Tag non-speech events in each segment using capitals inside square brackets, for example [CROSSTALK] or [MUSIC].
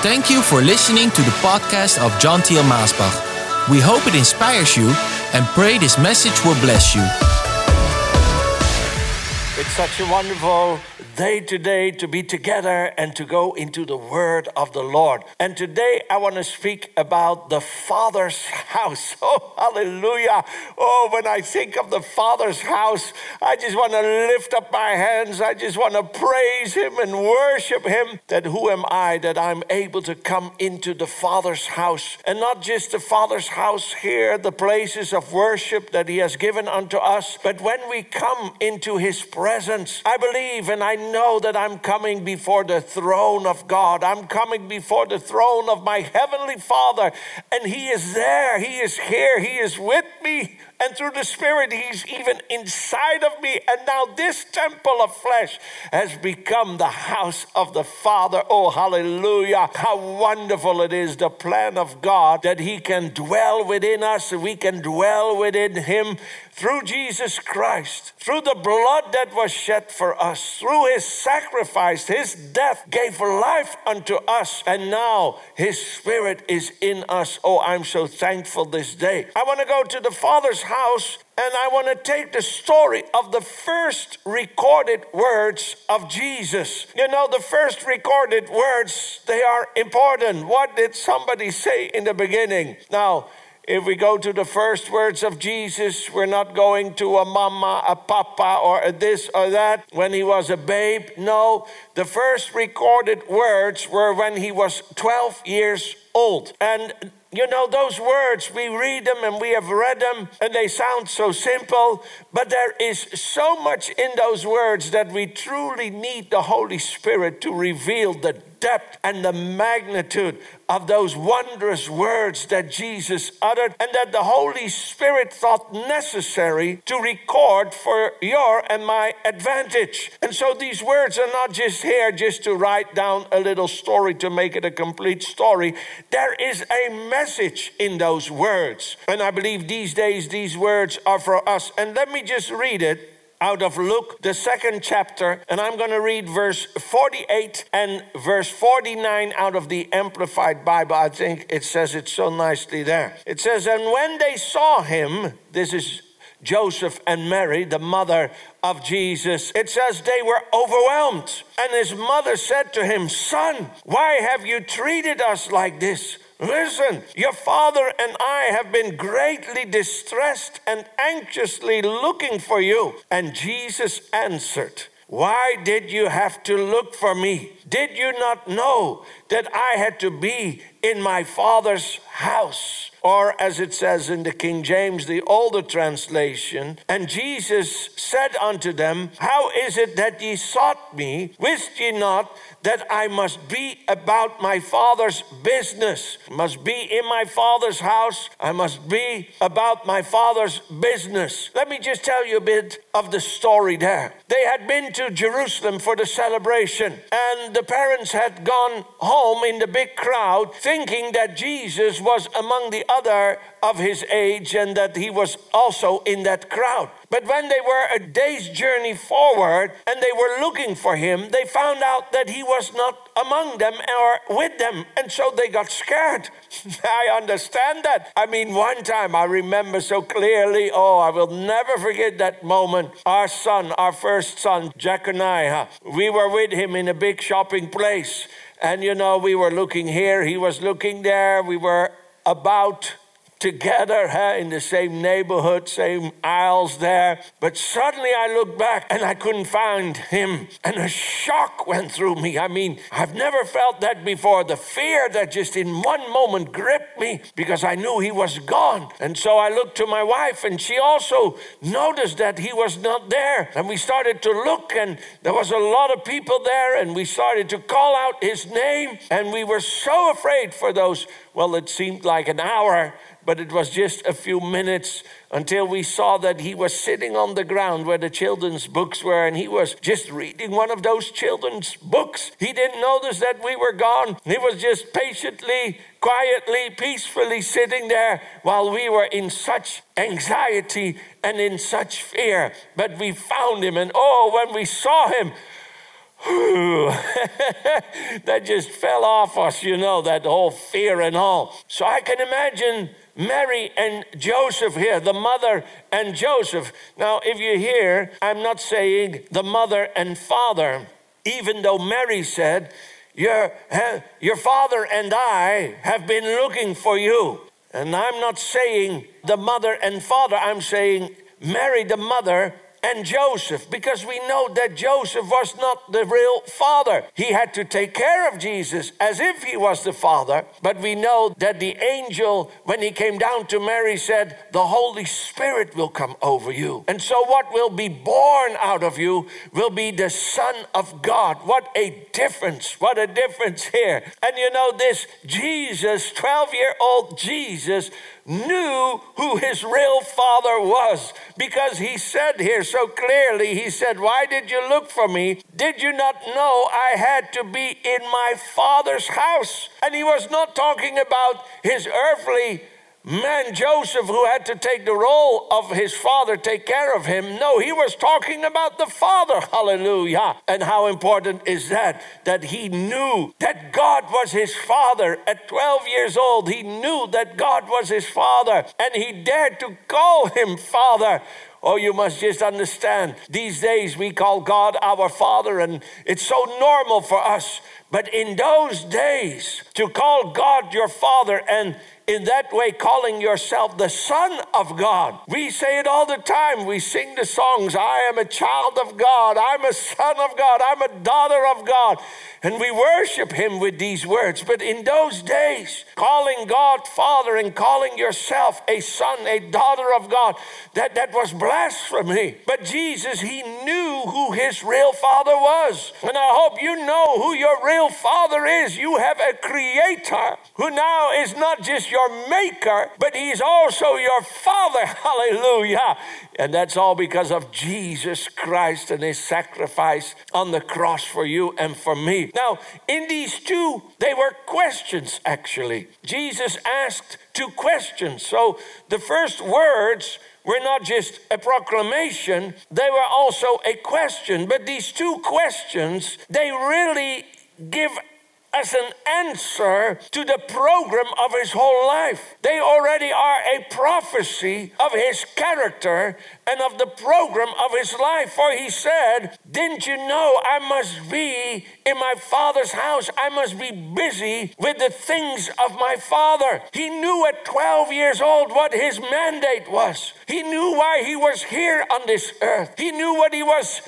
Thank you for listening to the podcast of John Theo Maasbach. We hope it inspires you and pray this message will bless you. It's such a wonderful day today to be together and to go into the word of the Lord. And today I want to speak about the Father's house. [LAUGHS] Oh, hallelujah. Oh, when I think of the Father's house, I just want to lift up my hands. I just want to praise Him and worship Him. That who am I that I'm able to come into the Father's house and not just the Father's house here, the places of worship that He has given unto us, but when we come into His presence, I believe and I know that I'm coming before the throne of God. I'm coming before the throne of my heavenly Father, and He is there. He is here. He is with me. And through the Spirit, He's even inside of me. And now this temple of flesh has become the house of the Father. Oh, hallelujah. How wonderful it is, the plan of God, that He can dwell within us, we can dwell within Him through Jesus Christ, through the blood that was shed for us, through His sacrifice, His death gave life unto us. And now His Spirit is in us. Oh, I'm so thankful this day. I want to go to the Father's house and I want to take the story of the first recorded words of Jesus. You know, the first recorded words, they are important. What did somebody say in the beginning? Now, if we go to the first words of Jesus, we're not going to a mama, a papa, or a this or that when he was a babe. No, the first recorded words were when he was 12 years old. And you know, those words, we read them and we have read them and they sound so simple, but there is so much in those words that we truly need the Holy Spirit to reveal the depth and the magnitude of those wondrous words that Jesus uttered and that the Holy Spirit thought necessary to record for your and my advantage. And so these words are not just here just to write down a little story to make it a complete story. There is a message in those words. And I believe these days these words are for us. And let me just read it out of Luke, the second chapter, and I'm going to read verse 48 and verse 49 out of the Amplified Bible. I think it says it so nicely there. It says, And when they saw him, this is Joseph and Mary, the mother of Jesus, it says they were overwhelmed. And his mother said to him, Son, why have you treated us like this? Listen, your father and I have been greatly distressed and anxiously looking for you. And Jesus answered, Why did you have to look for me? Did you not know that I had to be in my father's house? Or as it says in the King James, the older translation, and Jesus said unto them, How is it that ye sought me? Wist ye not that I must be about my father's business, must be in my father's house. I must be about my father's business. Let me just tell you a bit of the story there. They had been to Jerusalem for the celebration, and the parents had gone home in the big crowd thinking that Jesus was among the of his age and that he was also in that crowd. But when they were a day's journey forward and they were looking for him, they found out that he was not among them or with them. And so they got scared. [LAUGHS] I understand that. I mean, one time I remember so clearly, oh, I will never forget that moment. Our son, our first son, Jeconiah, we were with him in a big shopping place. And you know, we were looking here, he was looking there, we were about together huh, in the same neighborhood, same aisles there. But suddenly I looked back and I couldn't find him. And a shock went through me. I mean, I've never felt that before. The fear that just in one moment gripped me because I knew he was gone. And so I looked to my wife and she also noticed that he was not there. And we started to look and there was a lot of people there and we started to call out his name. And we were so afraid for those, well, it seemed like an hour but it was just a few minutes until we saw that he was sitting on the ground where the children's books were and he was just reading one of those children's books. He didn't notice that we were gone. He was just patiently, quietly, peacefully sitting there while we were in such anxiety and in such fear. But we found him, and oh, when we saw him, [LAUGHS] that just fell off us, you know, that whole fear and all. So I can imagine Mary and Joseph here, the mother and Joseph. Now, if you hear, I'm not saying the mother and father, even though Mary said, Your, your father and I have been looking for you. And I'm not saying the mother and father, I'm saying Mary, the mother, and Joseph because we know that Joseph was not the real father. He had to take care of Jesus as if he was the father, but we know that the angel, when he came down to Mary, said, The Holy Spirit will come over you. And so, what will be born out of you will be the Son of God. What a difference! What a difference here. And you know, this Jesus, 12 year old Jesus, knew who his real father was because he said here so clearly, he said, Why did you look for me? Did you not know I had to be in my father's house? And he was not talking about his earthly man Joseph who had to take the role of his father, take care of him. No, he was talking about the father. Hallelujah. And how important is that? That he knew that God was his father. At 12 years old, he knew that God was his father and he dared to call him father. Oh, you must just understand. These days we call God our Father, and it's so normal for us. But in those days, to call God your Father and in that way calling yourself the Son of God. We say it all the time. We sing the songs I am a child of God, I'm a son of God, I'm a daughter of God. And we worship Him with these words. But in those days, calling God Father and calling yourself a son, a daughter of God, that, that was blasphemy. But Jesus, He knew who His real Father was. And I hope you know who your real Father is. You have a Creator who now is not just your your maker, but he's also your father. [LAUGHS] Hallelujah. And that's all because of Jesus Christ and his sacrifice on the cross for you and for me. Now, in these two, they were questions actually. Jesus asked two questions. So the first words were not just a proclamation, they were also a question. But these two questions, they really give as an answer to the program of his whole life. They already are a prophecy of his character and of the program of his life. For he said, Didn't you know I must be in my father's house? I must be busy with the things of my father. He knew at 12 years old what his mandate was. He knew why he was here on this earth. He knew what he was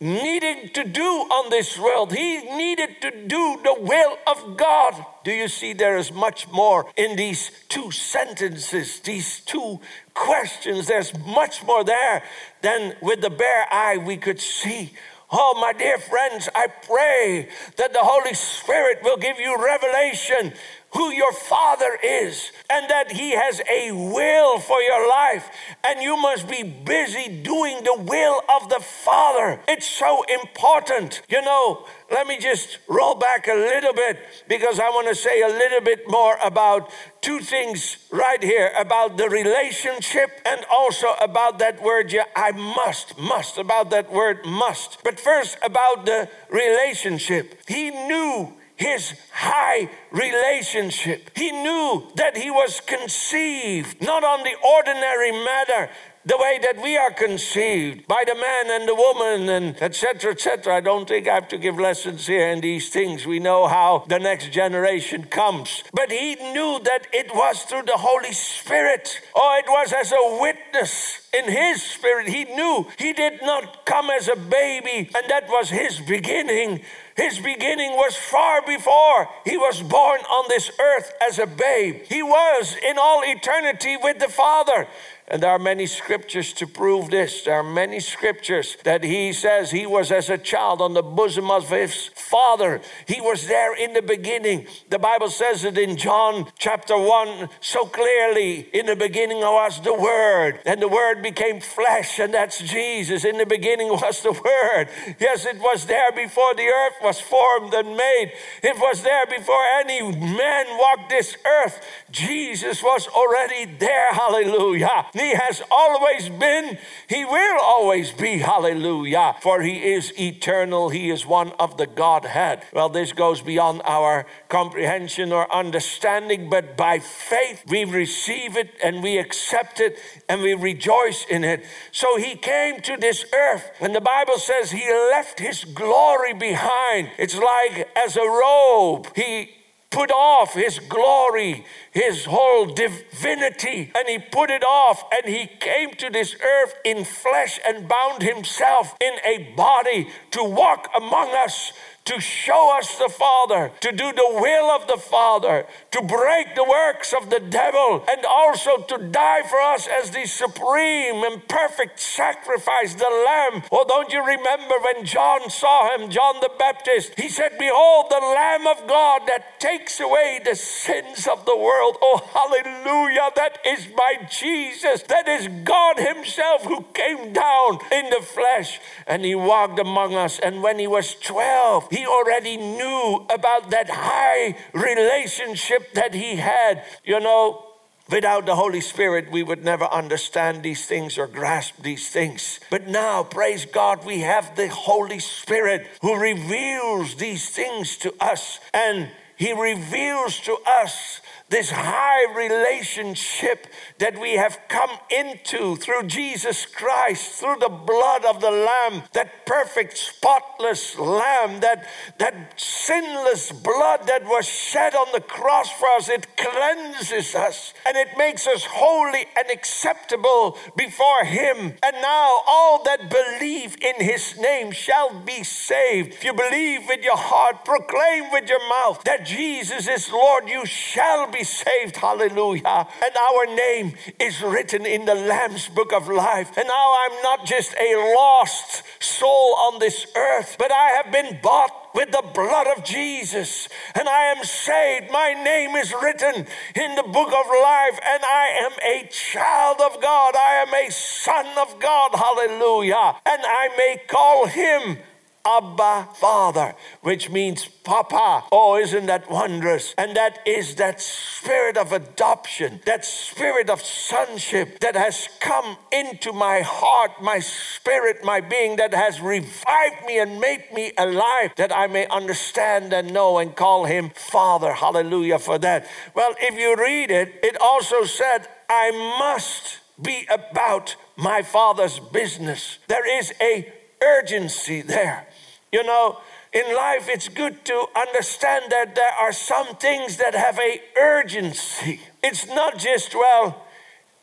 needed to do on this world. He needed to do the will of God. Do you see there is much more in these two sentences, these two questions? There's much more there than with the bare eye we could see. Oh, my dear friends, I pray that the Holy Spirit will give you revelation who your Father is and that He has a will for your life, and you must be busy doing the will of the Father. It's so important. You know, let me just roll back a little bit because I want to say a little bit more about two things right here about the relationship and also about that word, yeah, I must, must, about that word must. But first, about the relationship. He knew his high relationship. He knew that he was conceived not on the ordinary matter, the way that we are conceived by the man and the woman and etc etc i don't think i have to give lessons here in these things. We know how the next generation comes. But he knew that it was through the holy spirit or it was as a witness in his spirit. He knew. He did not come as a baby and that was his beginning. His beginning was far before he was born on this earth as a babe. He was in all eternity with the Father. And there are many scriptures to prove this. There are many scriptures that he says he was as a child on the bosom of his father. He was there in the beginning. The Bible says it in John chapter 1 so clearly. In the beginning was the Word, and the Word became flesh, and that's Jesus. In the beginning was the Word. Yes, it was there before the earth was formed and made. It was there before any man walked this earth. Jesus was already there. Hallelujah. He has always been, He will always be. Hallelujah. For He is eternal, He is one of the Godhead. Well, this goes beyond our comprehension or understanding, but by faith we receive it and we accept it and we rejoice in it. So He came to this earth, and the Bible says He left His glory behind. It's like as a robe. He put off his glory, his whole divinity, and he put it off and he came to this earth in flesh and bound himself in a body to walk among us to show us the Father, to do the will of the Father, to break the works of the devil, and also to die for us as the supreme and perfect sacrifice, the Lamb. Oh, don't you remember when John saw him, John the Baptist? He said, Behold, the Lamb of God that takes away the sins of the world. Oh, hallelujah. That is my Jesus. That is God Himself who came down in the flesh and He walked among us. And when He was 12, he already knew about that high relationship that he had. You know, Without the Holy Spirit, we would never understand these things or grasp these things. But now, praise God, we have the Holy Spirit who reveals these things to us. And He reveals to us this high relationship that we have come into through Jesus Christ, through the blood of the Lamb, that perfect, spotless Lamb, that, that sinless blood that was shed on the cross for us. It cleanses us and it makes us holy and acceptable before Him. And now all that believe in His name shall be saved. If you believe with your heart, proclaim with your mouth that Jesus is Lord, you shall be saved. Hallelujah. And our name is written in the Lamb's book of life. And now I'm not just a lost soul on this earth, but I have been bought with the blood of Jesus, and I am saved. My name is written in the book of life, and I am a child of God. I am a son of God. Hallelujah. And I may call him Abba Father, which means Papa. Oh, isn't that wondrous? And that is that spirit of adoption, that spirit of sonship that has come into my heart, my spirit, my being, that has revived me and made me alive, that I may understand and know and call him Father. Hallelujah for that. Well, if you read it, it also said, I must be about my Father's business. There is a urgency there. You know, in life, it's good to understand that there are some things that have a urgency. It's not just, well,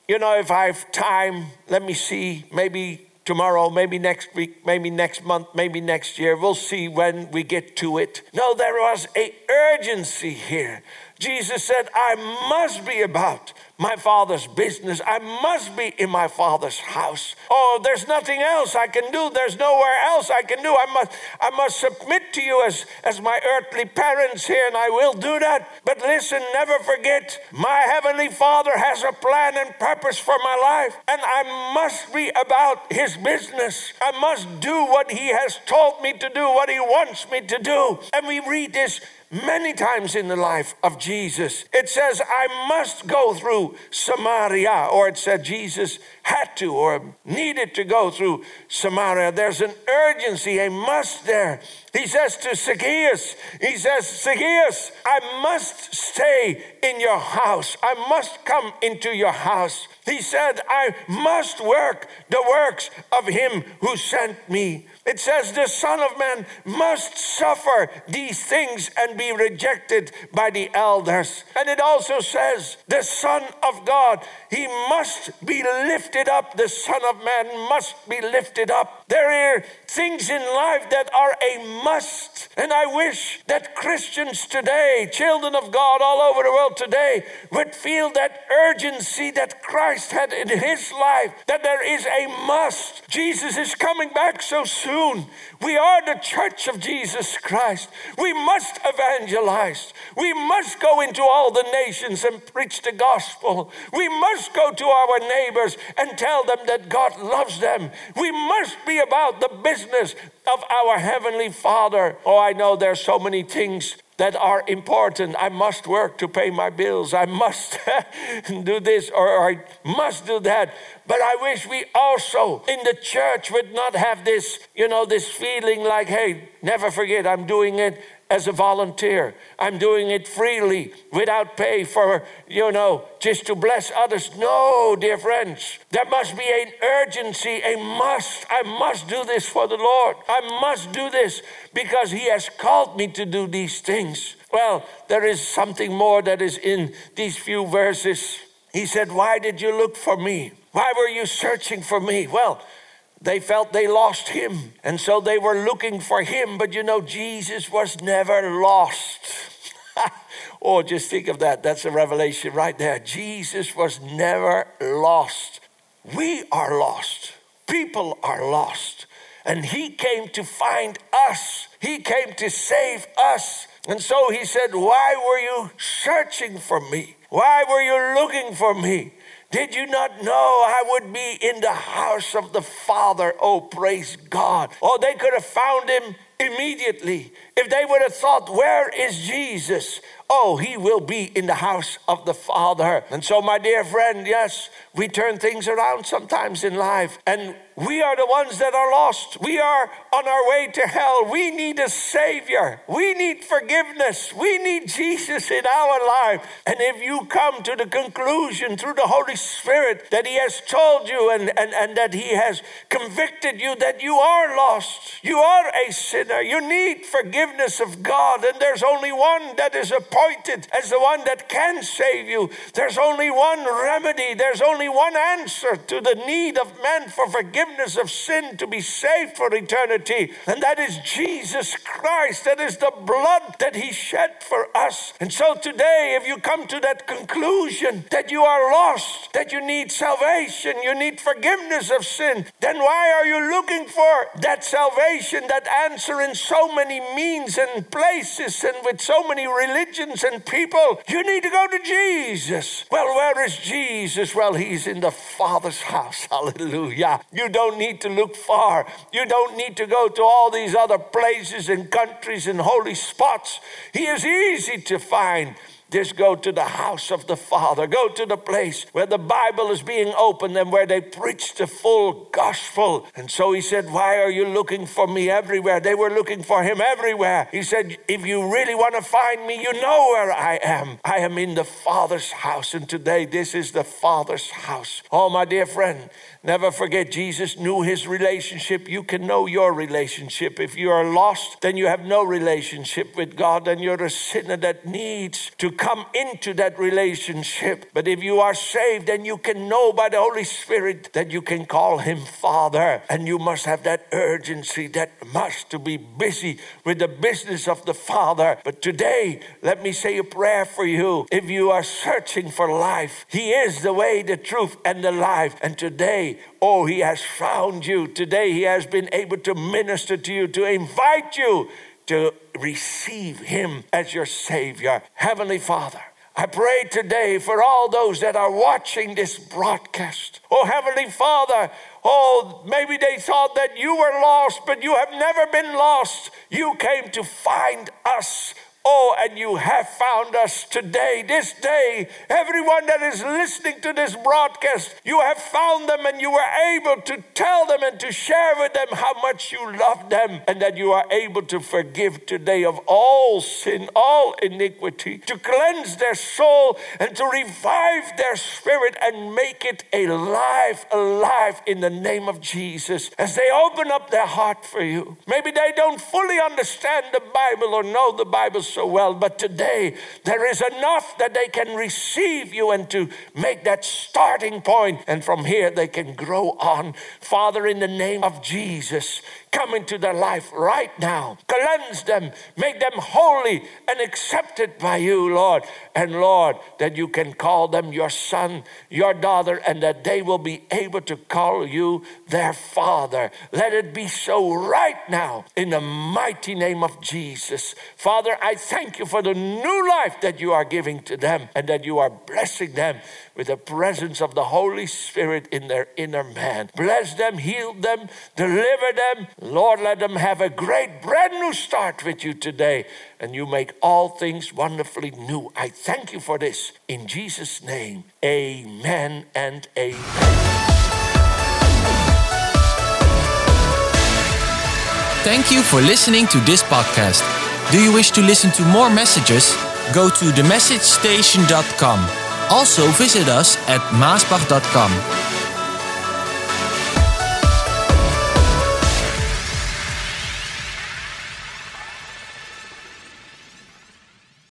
you know, if I have time, let me see, maybe tomorrow, maybe next week, maybe next month, maybe next year. We'll see when we get to it. No, there was a urgency here. Jesus said, I must be about my father's business. I must be in my father's house. Oh, there's nothing else I can do. There's nowhere else I can do. I must, I must submit to you as, as my earthly parents here, and I will do that. But listen, never forget, my heavenly father has a plan and purpose for my life, and I must be about his business. I must do what he has told me to do, what he wants me to do. And we read this many times in the life of Jesus. It says, I must go through Samaria, or it said Jesus had to or needed to go through Samaria. There's an urgency, a must there. He says to Zacchaeus, He says, Zacchaeus, I must stay in your house. I must come into your house. He said, I must work the works of him who sent me. It says, The Son of Man must suffer these things and be rejected by the elders. And it also says, The Son of God, he must be lifted up. The Son of Man must be lifted up. There things in life that are a must. And I wish that Christians today, children of God all over the world today, would feel that urgency that Christ had in his life, that there is a must. Jesus is coming back so soon. We are the church of Jesus Christ. We must evangelize. We must go into all the nations and preach the gospel. We must go to our neighbors and tell them that God loves them. We must be about the business of our Heavenly Father. Oh, I know there's so many things that are important. I must work to pay my bills. I must [LAUGHS] do this or I must do that. But I wish we also in the church would not have this, you know, this feeling like, hey, never forget, I'm doing it as a volunteer. I'm doing it freely without pay for, you know, just to bless others. No, dear friends, there must be an urgency, a must. I must do this for the Lord. I must do this because He has called me to do these things. Well, there is something more that is in these few verses. He said, Why did you look for me? Why were you searching for me? Well, they felt they lost him, and so they were looking for him. But you know, Jesus was never lost. [LAUGHS] oh, just think of that. That's a revelation right there. Jesus was never lost. We are lost. People are lost. And he came to find us, he came to save us. And so he said, Why were you searching for me? Why were you looking for me? Did you not know I would be in the house of the Father? Oh, praise God. Oh, they could have found him immediately. If they would have thought, Where is Jesus? Oh, he will be in the house of the Father. And so, my dear friend, yes, we turn things around sometimes in life. And we are the ones that are lost. We are on our way to hell. We need a Savior. We need forgiveness. We need Jesus in our life. And if you come to the conclusion through the Holy Spirit that He has told you and, and, and that He has convicted you that you are lost, you are a sinner, you need forgiveness of God, and there's only one that is appointed as the one that can save you. There's only one remedy, there's only one answer to the need of man for forgiveness of sin to be saved for eternity. And that is Jesus Christ. That is the blood that He shed for us. And so today, if you come to that conclusion that you are lost, that you need salvation, you need forgiveness of sin, then why are you looking for that salvation, that answer in so many means and places and with so many religions and people? You need to go to Jesus. Well, where is Jesus? Well, He's in the Father's house. [LAUGHS] Hallelujah. You don't need to look far. You don't need to go to all these other places and countries and holy spots. He is easy to find. Just go to the house of the Father. Go to the place where the Bible is being opened and where they preach the full gospel. And so he said, Why are you looking for me everywhere? They were looking for him everywhere. He said, If you really want to find me, you know where I am. I am in the Father's house. And today, this is the Father's house. Oh, my dear friend, Never forget, Jesus knew his relationship. You can know your relationship. If you are lost, then you have no relationship with God, and you're a sinner that needs to come into that relationship. But if you are saved, then you can know by the Holy Spirit that you can call him Father. And you must have that urgency, that must to be busy with the business of the Father. But today, let me say a prayer for you. If you are searching for life, He is the way, the truth, and the life. And oh, He has found you. Today, He has been able to minister to you, to invite you to receive Him as your Savior. Heavenly Father, I pray today for all those that are watching this broadcast. Oh, Heavenly Father, oh, maybe they thought that you were lost, but you have never been lost. You came to find us. Oh, and you have found us today, this day. Everyone that is listening to this broadcast, you have found them and you were able to tell them and to share with them how much you love them and that you are able to forgive today of all sin, all iniquity, to cleanse their soul and to revive their spirit and make it alive, alive in the name of Jesus as they open up their heart for you. Maybe they don't fully understand the Bible or know the Bible so well, but today there is enough that they can receive you and to make that starting point, and from here they can grow on. Father, in the name of Jesus, come into their life right now. Cleanse them, make them holy and accepted by you, Lord. And Lord, that you can call them your son, your daughter, and that they will be able to call you their father. Let it be so right now in the mighty name of Jesus. Father, I thank you for the new life that you are giving to them and that you are blessing them with the presence of the Holy Spirit in their inner man. Bless them, heal them, deliver them. Lord, let them have a great, brand new start with you today. And you make all things wonderfully new. I thank you for this. In Jesus' name, amen and amen. Thank you for listening to this podcast. Do you wish to listen to more messages? Go to themessagestation.com. Also visit us at maasbach.com.